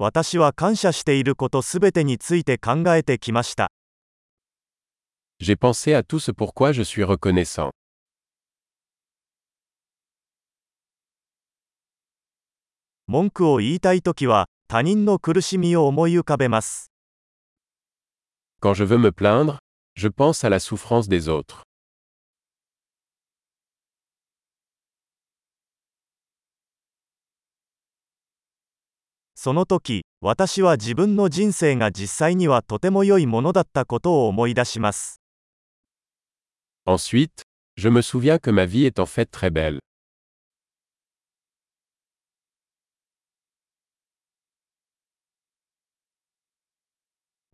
私は感謝していることすべてについて考えてきました。J'ai pensé à tout ce pourquoi je suis reconnaissant. 文句を言いたいときは、他人の苦しみを思い浮かべます。Quand je veux me plaindre, je pense à la souffrance des autres. その時、私は自分の人生が実際にはとても良いものだったことを思い出します。Ensuite, je me souviens que ma vie est en fait très belle.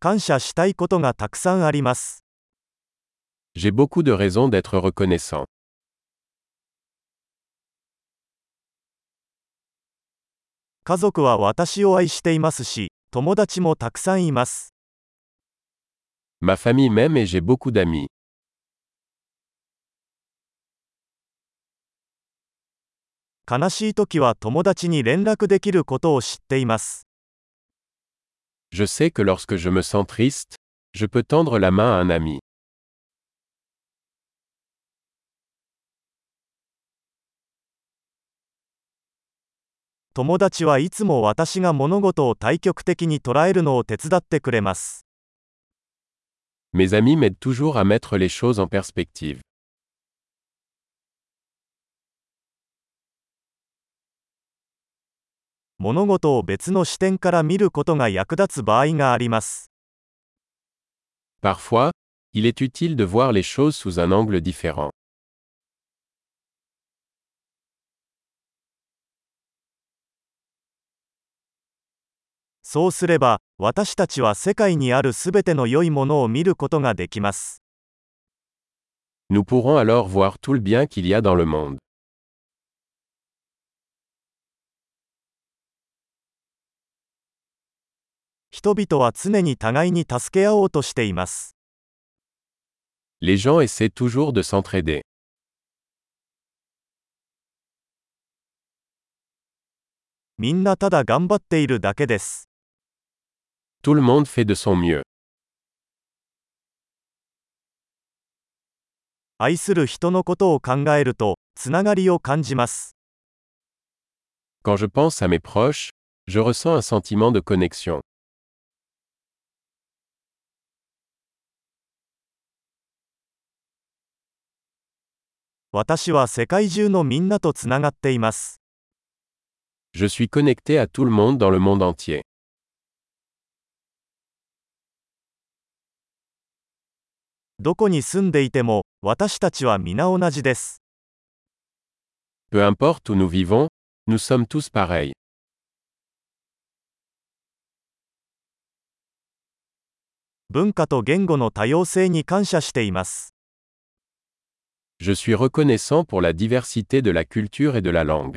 感謝したいことがたくさんあります。J'ai beaucoup de raisons d'être reconnaissant. 家族は私を愛していますし、友達もたくさんいます。Ma famille m'aime et j'ai beaucoup d'amis. 悲しい時は友達に連絡できることを知っています。Je sais que lorsque je me sens triste, je peux tendre la main à un ami. 友達はいつも私が物事を対極的に捉えるのを手伝ってくれます。Mes amis m'aident toujours à mettre les choses en perspective. 物事を別の視点から見ることが役立つ場合があります。Parfois, il est utile de voir les choses sous un angle différent. そうすれば、私たちは世界にあるすべての良いものを見ることができます。Nous pourrons alors voir tout le bien qu'il y a dans le monde. 人々は常に互いに助け合おうとしています。Les gens essaient toujours de s'entraider. みんなただ頑張っているだけです。Tout le monde fait de son mieux. 愛する人のことを考えると、つながりを感じます。 Quand je pense à mes proches, je ressens un sentiment de connexion. 私は世界中のみんなとつながっています。 Je suis connecté à tout le monde dans le monde entier. どこに住んでいても、私たちは皆同じです。Peu importe où nous vivons, nous sommes tous pareils. 文化と言語の多様性に感謝しています。Je suis reconnaissant pour la diversité de la culture et de la langue.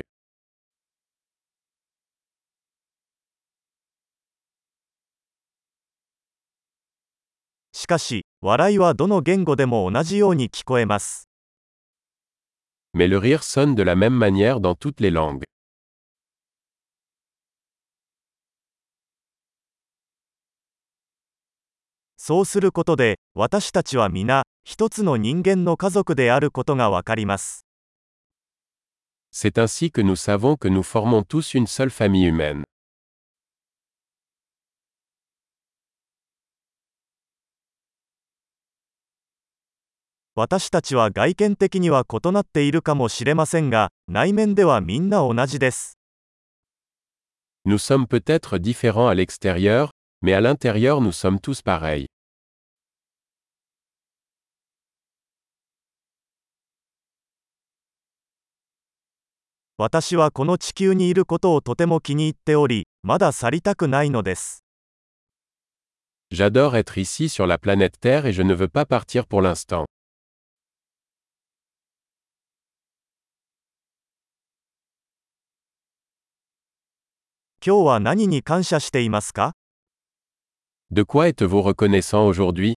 しかし、笑いはどの言語でも同じように聞こえます。Mais le rire sonne de la même manière dans toutes les langues. そうすることで、私たちは皆、一つの人間の家族であることがわかります。C'est ainsi que nous savons que nous formons tous une seule famille humaine. 私たちは外見的には異なっているかもしれませんが、内面ではみんな同じです。Nous sommes peut-être différents à l'extérieur, mais à l'intérieur nous sommes tous pareils. 私はこの地球にいることをとても気に入っており、まだ去りたくないのです。J'adore être ici sur la planète Terre et je ne veux pas partir pour l'instant. 今日は何に感謝していますか De quoi êtes-vous reconnaissant aujourd'hui